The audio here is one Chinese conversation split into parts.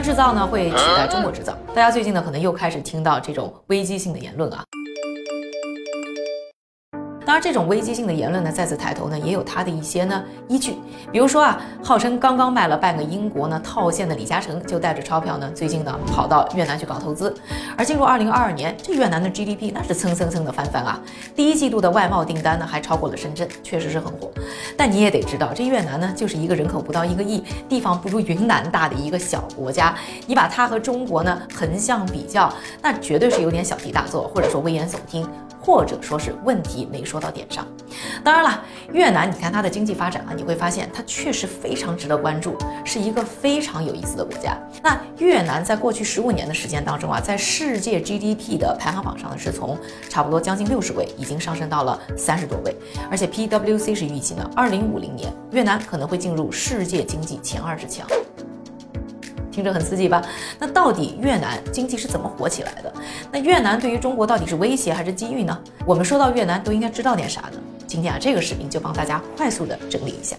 制造呢会取代中国制造。大家最近呢可能又开始听到这种危机性的言论啊。当然，这种危机性的言论呢，再次抬头呢，也有它的一些呢依据。比如说啊，号称刚刚卖了半个英国呢套现的李嘉诚，就带着钞票呢，最近呢跑到越南去搞投资。而进入二零二二年，这越南的 GDP 那是蹭蹭蹭的翻番啊！第一季度的外贸订单呢，还超过了深圳，确实是很火。但你也得知道，这越南呢，就是一个人口不到一个亿、地方不如云南大的一个小国家。你把它和中国呢横向比较，那绝对是有点小题大做，或者说危言耸听。或者说是问题没说到点上。当然了，越南，你看它的经济发展啊，你会发现它确实非常值得关注，是一个非常有意思的国家。那越南在过去十五年的时间当中啊，在世界 GDP 的排行榜上呢，是从差不多将近六十位，已经上升到了三十多位。而且 PWC 是预计呢，二零五零年越南可能会进入世界经济前二十强。听着很刺激吧？那到底越南经济是怎么火起来的？那越南对于中国到底是威胁还是机遇呢？我们说到越南都应该知道点啥呢？今天啊，这个视频就帮大家快速的整理一下。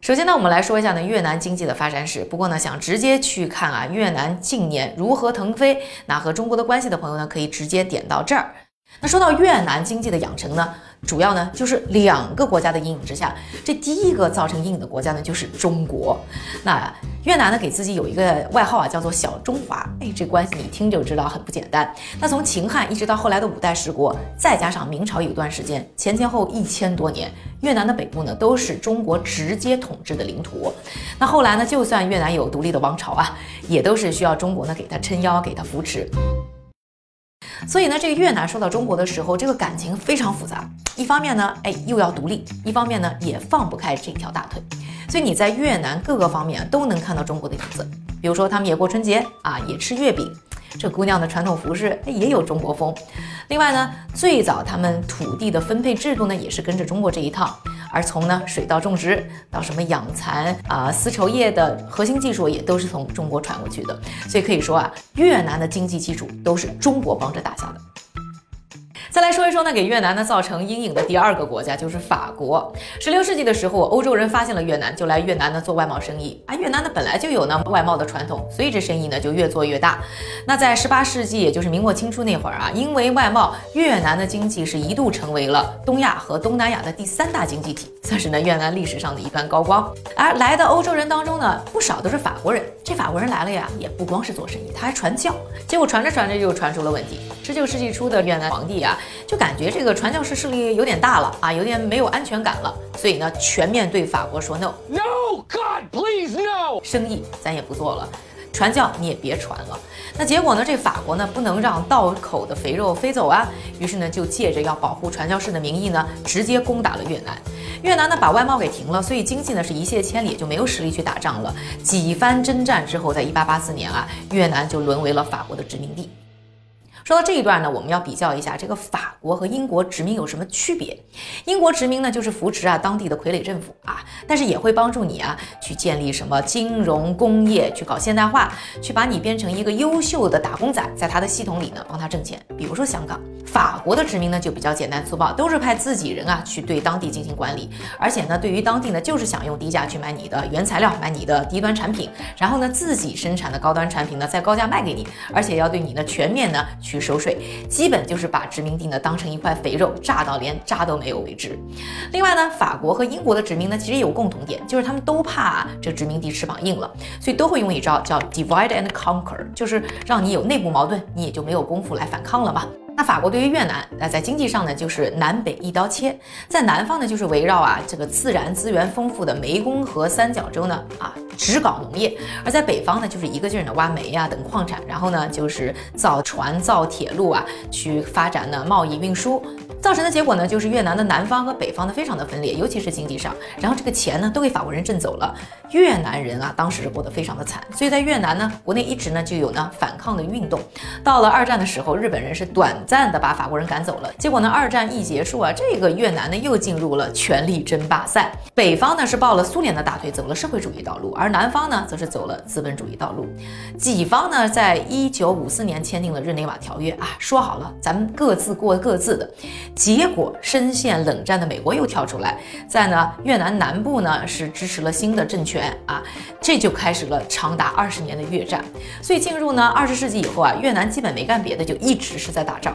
首先呢，我们来说一下呢越南经济的发展史。不过呢，想直接去看啊越南近年如何腾飞，那和中国的关系的朋友呢，可以直接点到这儿。那说到越南经济的养成呢？主要呢就是两个国家的阴影之下，这第一个造成阴影的国家呢就是中国。那越南呢给自己有一个外号啊，叫做小中华。哎，这关系你一听就知道很不简单。那从秦汉一直到后来的五代十国，再加上明朝有一段时间，前前后一千多年，越南的北部呢都是中国直接统治的领土。那后来呢，就算越南有独立的王朝啊，也都是需要中国呢给他撑腰，给他扶持。所以呢，这个越南说到中国的时候，这个感情非常复杂。一方面呢，哎，又要独立；一方面呢，也放不开这条大腿。所以你在越南各个方面都能看到中国的影子。比如说，他们也过春节啊，也吃月饼。这姑娘的传统服饰也有中国风。另外呢，最早他们土地的分配制度呢，也是跟着中国这一套。而从呢水稻种植到什么养蚕啊，丝绸业的核心技术也都是从中国传过去的。所以可以说啊，越南的经济基础都是中国帮着打下的。再来说一说呢，给越南呢造成阴影的第二个国家就是法国。十六世纪的时候，欧洲人发现了越南，就来越南呢做外贸生意。啊，越南呢本来就有呢外贸的传统，所以这生意呢就越做越大。那在十八世纪，也就是明末清初那会儿啊，因为外贸，越南的经济是一度成为了东亚和东南亚的第三大经济体，算是呢越南历史上的一段高光。而来的欧洲人当中呢，不少都是法国人。这法国人来了呀，也不光是做生意，他还传教。结果传着传着就传出了问题。十九世纪初的越南皇帝啊。就感觉这个传教士势力有点大了啊，有点没有安全感了，所以呢，全面对法国说 no no God please no，生意咱也不做了，传教你也别传了。那结果呢，这法国呢不能让道口的肥肉飞走啊，于是呢就借着要保护传教士的名义呢，直接攻打了越南。越南呢把外贸给停了，所以经济呢是一泻千里，就没有实力去打仗了。几番征战之后，在一八八四年啊，越南就沦为了法国的殖民地。说到这一段呢，我们要比较一下这个法国和英国殖民有什么区别。英国殖民呢，就是扶持啊当地的傀儡政府啊，但是也会帮助你啊去建立什么金融工业，去搞现代化，去把你变成一个优秀的打工仔，在他的系统里呢帮他挣钱。比如说香港，法国的殖民呢就比较简单粗暴，都是派自己人啊去对当地进行管理，而且呢对于当地呢就是想用低价去买你的原材料，买你的低端产品，然后呢自己生产的高端产品呢再高价卖给你，而且要对你呢全面呢。去收税，基本就是把殖民地呢当成一块肥肉，炸到连渣都没有为止。另外呢，法国和英国的殖民呢，其实也有共同点，就是他们都怕这殖民地翅膀硬了，所以都会用一招叫 divide and conquer，就是让你有内部矛盾，你也就没有功夫来反抗了嘛。那法国对于越南，那在经济上呢，就是南北一刀切，在南方呢，就是围绕啊这个自然资源丰富的湄公河三角洲呢啊，只搞农业；而在北方呢，就是一个劲儿的挖煤呀等矿产，然后呢就是造船造铁路啊，去发展呢贸易运输。造成的结果呢，就是越南的南方和北方呢非常的分裂，尤其是经济上。然后这个钱呢都给法国人挣走了，越南人啊当时是过得非常的惨。所以在越南呢，国内一直呢就有呢反抗的运动。到了二战的时候，日本人是短暂的把法国人赶走了。结果呢，二战一结束啊，这个越南呢又进入了权力争霸赛。北方呢是抱了苏联的大腿走了社会主义道路，而南方呢则是走了资本主义道路。己方呢在一九五四年签订了日内瓦条约啊，说好了咱们各自过各自的。结果深陷冷战的美国又跳出来，在呢越南南部呢是支持了新的政权啊，这就开始了长达二十年的越战。所以进入呢二十世纪以后啊，越南基本没干别的，就一直是在打仗。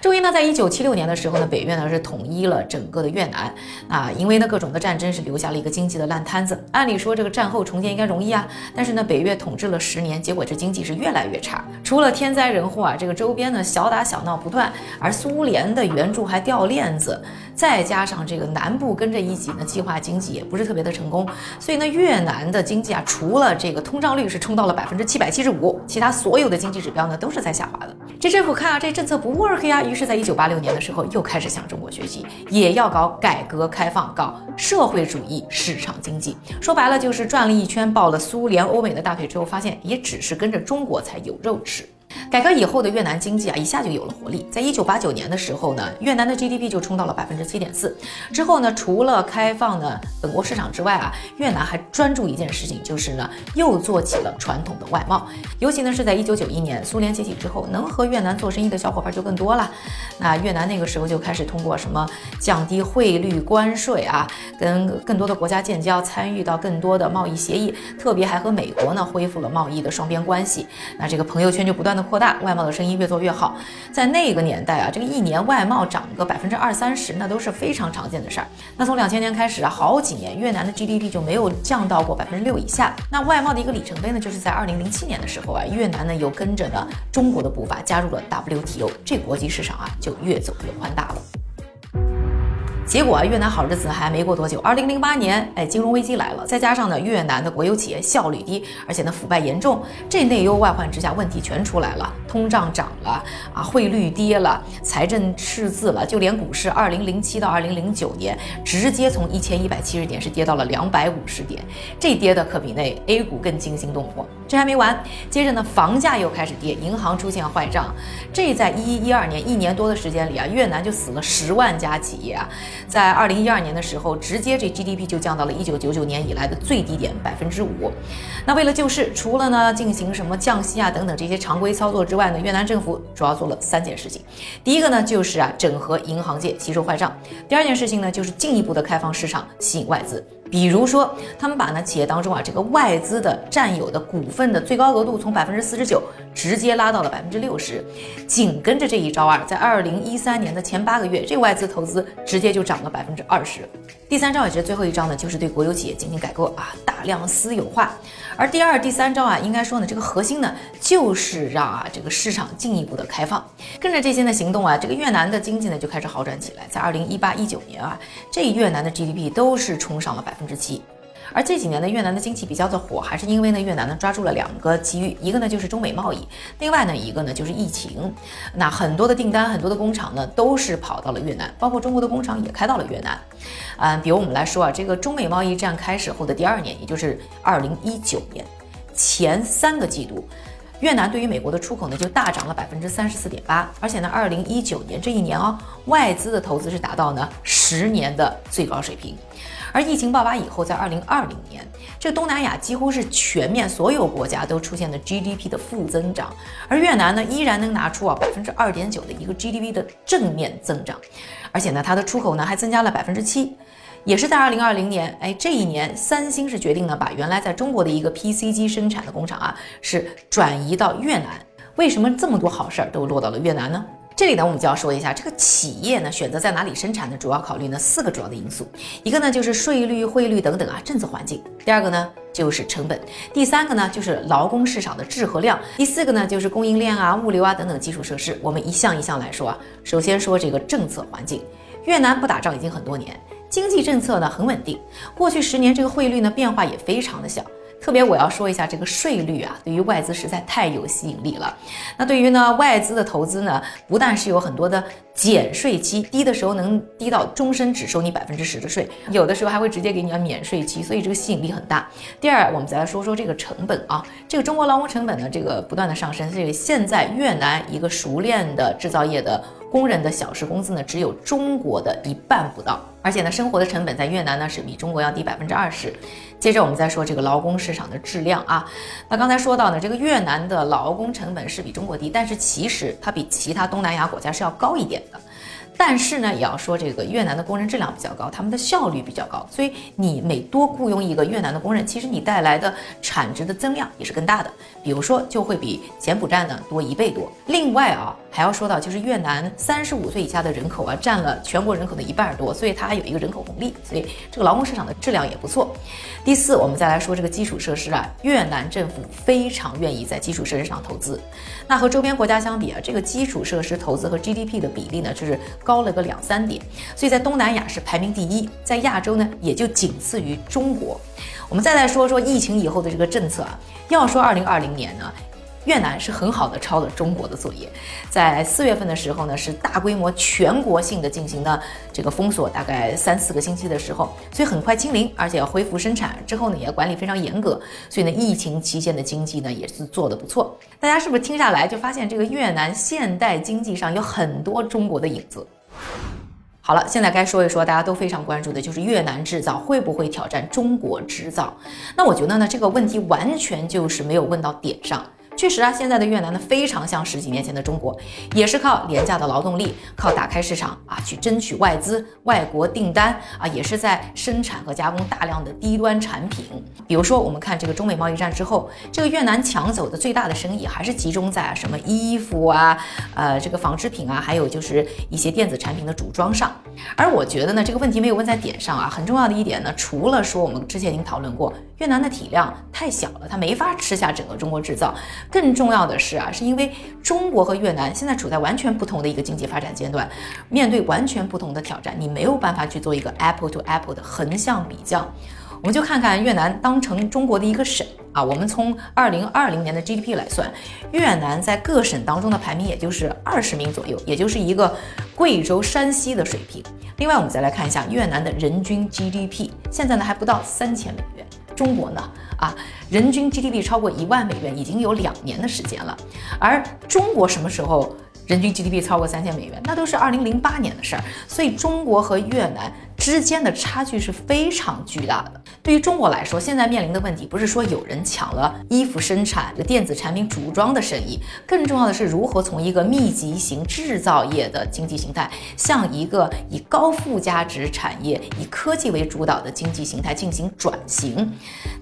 周一呢，在一九七六年的时候呢，北越呢是统一了整个的越南啊，因为呢各种的战争是留下了一个经济的烂摊子。按理说这个战后重建应该容易啊，但是呢北越统治了十年，结果这经济是越来越差。除了天灾人祸啊，这个周边呢小打小闹不断，而苏联的援助还掉链子，再加上这个南部跟着一起呢计划经济也不是特别的成功，所以呢越南的经济啊，除了这个通胀率是冲到了百分之七百七十五，其他所有的经济指标呢都是在下滑的。这政府看啊这政策不 work 呀。于是，在一九八六年的时候，又开始向中国学习，也要搞改革开放，搞社会主义市场经济。说白了，就是转了一圈，抱了苏联、欧美的大腿之后，发现也只是跟着中国才有肉吃。改革以后的越南经济啊，一下就有了活力。在一九八九年的时候呢，越南的 GDP 就冲到了百分之七点四。之后呢，除了开放呢本国市场之外啊，越南还专注一件事情，就是呢又做起了传统的外贸。尤其呢是在一九九一年苏联解体之后，能和越南做生意的小伙伴就更多了。那越南那个时候就开始通过什么降低汇率关税啊，跟更多的国家建交，参与到更多的贸易协议，特别还和美国呢恢复了贸易的双边关系。那这个朋友圈就不断。扩大外贸的生意越做越好，在那个年代啊，这个一年外贸涨个百分之二三十，那都是非常常见的事儿。那从两千年开始啊，好几年越南的 GDP 就没有降到过百分之六以下。那外贸的一个里程碑呢，就是在二零零七年的时候啊，越南呢又跟着呢中国的步伐加入了 WTO，这国际市场啊就越走越宽大了。结果啊，越南好日子还没过多久，二零零八年，哎，金融危机来了，再加上呢，越南的国有企业效率低，而且呢，腐败严重，这内忧外患之下，问题全出来了，通胀涨了啊，汇率跌了，财政赤字了，就连股市，二零零七到二零零九年，直接从一千一百七十点是跌到了两百五十点，这跌的可比那 A 股更惊心动魄。这还没完，接着呢，房价又开始跌，银行出现坏账，这在一一一二年一年多的时间里啊，越南就死了十万家企业啊。在二零一二年的时候，直接这 GDP 就降到了一九九九年以来的最低点百分之五。那为了救市，除了呢进行什么降息啊等等这些常规操作之外呢，越南政府主要做了三件事情。第一个呢就是啊整合银行界，吸收坏账；第二件事情呢就是进一步的开放市场，吸引外资。比如说，他们把呢企业当中啊这个外资的占有的股份的最高额度从百分之四十九直接拉到了百分之六十。紧跟着这一招啊，在二零一三年的前八个月，这外资投资直接就涨了百分之二十。第三招也是最后一招呢，就是对国有企业进行改革啊，大量私有化。而第二、第三招啊，应该说呢，这个核心呢就是让啊这个市场进一步的开放。跟着这些的行动啊，这个越南的经济呢就开始好转起来。在二零一八、一九年啊，这越南的 GDP 都是冲上了百分之七。而这几年呢，越南的经济比较的火，还是因为呢，越南呢抓住了两个机遇，一个呢就是中美贸易，另外呢一个呢就是疫情。那很多的订单，很多的工厂呢都是跑到了越南，包括中国的工厂也开到了越南。嗯，比如我们来说啊，这个中美贸易战开始后的第二年，也就是二零一九年前三个季度，越南对于美国的出口呢就大涨了百分之三十四点八，而且呢，二零一九年这一年啊，外资的投资是达到呢十年的最高水平。而疫情爆发以后，在二零二零年，这东南亚几乎是全面所有国家都出现了 GDP 的负增长，而越南呢，依然能拿出啊百分之二点九的一个 GDP 的正面增长，而且呢，它的出口呢还增加了百分之七，也是在二零二零年，哎，这一年，三星是决定呢把原来在中国的一个 PC 机生产的工厂啊，是转移到越南。为什么这么多好事儿都落到了越南呢？这里呢，我们就要说一下这个企业呢选择在哪里生产的主要考虑呢四个主要的因素，一个呢就是税率、汇率等等啊政策环境，第二个呢就是成本，第三个呢就是劳工市场的质和量，第四个呢就是供应链啊、物流啊等等基础设施。我们一项一项来说啊，首先说这个政策环境，越南不打仗已经很多年，经济政策呢很稳定，过去十年这个汇率呢变化也非常的小。特别我要说一下这个税率啊，对于外资实在太有吸引力了。那对于呢外资的投资呢，不但是有很多的减税期，低的时候能低到终身只收你百分之十的税，有的时候还会直接给你免税期，所以这个吸引力很大。第二，我们再来说说这个成本啊，这个中国劳工成本呢，这个不断的上升，所以现在越南一个熟练的制造业的。工人的小时工资呢，只有中国的一半不到，而且呢，生活的成本在越南呢是比中国要低百分之二十。接着我们再说这个劳工市场的质量啊，那刚才说到呢，这个越南的劳工成本是比中国低，但是其实它比其他东南亚国家是要高一点的。但是呢，也要说这个越南的工人质量比较高，他们的效率比较高，所以你每多雇佣一个越南的工人，其实你带来的产值的增量也是更大的。比如说，就会比柬埔寨呢多一倍多。另外啊，还要说到就是越南三十五岁以下的人口啊，占了全国人口的一半多，所以它还有一个人口红利，所以这个劳工市场的质量也不错。第四，我们再来说这个基础设施啊，越南政府非常愿意在基础设施上投资。那和周边国家相比啊，这个基础设施投资和 GDP 的比例呢，就是高了个两三点，所以在东南亚是排名第一，在亚洲呢也就仅次于中国。我们再来说说疫情以后的这个政策啊，要说二零二零年呢。越南是很好的抄了中国的作业，在四月份的时候呢，是大规模全国性的进行的这个封锁，大概三四个星期的时候，所以很快清零，而且要恢复生产之后呢，也管理非常严格，所以呢，疫情期间的经济呢也是做得不错。大家是不是听下来就发现这个越南现代经济上有很多中国的影子？好了，现在该说一说大家都非常关注的就是越南制造会不会挑战中国制造？那我觉得呢，这个问题完全就是没有问到点上。确实啊，现在的越南呢非常像十几年前的中国，也是靠廉价的劳动力，靠打开市场啊去争取外资、外国订单啊，也是在生产和加工大量的低端产品。比如说，我们看这个中美贸易战之后，这个越南抢走的最大的生意还是集中在什么衣服啊、呃这个纺织品啊，还有就是一些电子产品的组装上。而我觉得呢，这个问题没有问在点上啊。很重要的一点呢，除了说我们之前已经讨论过，越南的体量太小了，它没法吃下整个中国制造。更重要的是啊，是因为中国和越南现在处在完全不同的一个经济发展阶段，面对完全不同的挑战，你没有办法去做一个 apple to apple 的横向比较。我们就看看越南当成中国的一个省啊，我们从二零二零年的 GDP 来算，越南在各省当中的排名也就是二十名左右，也就是一个贵州、山西的水平。另外，我们再来看一下越南的人均 GDP，现在呢还不到三千美元。中国呢，啊，人均 GDP 超过一万美元已经有两年的时间了，而中国什么时候人均 GDP 超过三千美元？那都是二零零八年的事儿。所以中国和越南。之间的差距是非常巨大的。对于中国来说，现在面临的问题不是说有人抢了衣服生产、电子产品组装的生意，更重要的是如何从一个密集型制造业的经济形态，向一个以高附加值产业、以科技为主导的经济形态进行转型。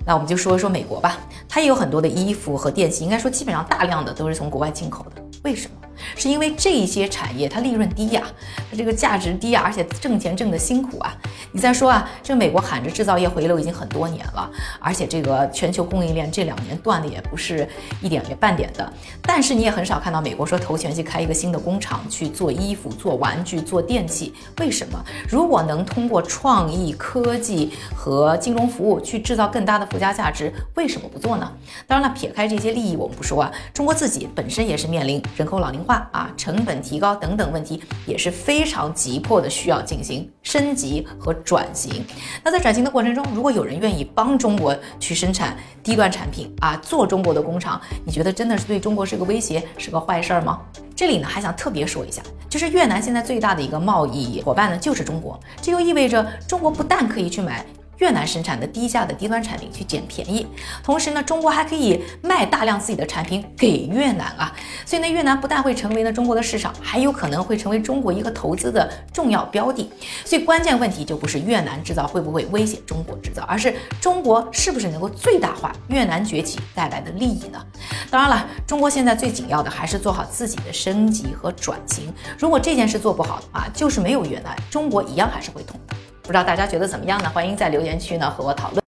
那我们就说一说美国吧，它也有很多的衣服和电器，应该说基本上大量的都是从国外进口的。为什么？是因为这些产业它利润低呀，它这个价值低呀，而且挣钱挣得辛苦啊。你再说啊，这美国喊着制造业回流已经很多年了，而且这个全球供应链这两年断的也不是一点半点的。但是你也很少看到美国说投钱去开一个新的工厂去做衣服、做玩具、做电器。为什么？如果能通过创意、科技和金融服务去制造更大的附加价值，为什么不做呢？当然了，撇开这些利益我们不说啊，中国自己本身也是面临人口老龄化啊、成本提高等等问题，也是非常急迫的需要进行升级和转型。那在转型的过程中，如果有人愿意帮中国去生产低端产品啊，做中国的工厂，你觉得真的是对中国是个威胁，是个坏事儿吗？这里呢，还想特别说一下，就是越南现在最大的一个贸易伙伴呢，就是中国。这又意味着中国不但可以去买。越南生产的低价的低端产品去捡便宜，同时呢，中国还可以卖大量自己的产品给越南啊，所以呢，越南不但会成为呢中国的市场，还有可能会成为中国一个投资的重要标的。所以关键问题就不是越南制造会不会威胁中国制造，而是中国是不是能够最大化越南崛起带来的利益呢？当然了，中国现在最紧要的还是做好自己的升级和转型。如果这件事做不好的话，就是没有越南，中国一样还是会痛的。不知道大家觉得怎么样呢？欢迎在留言区呢和我讨论。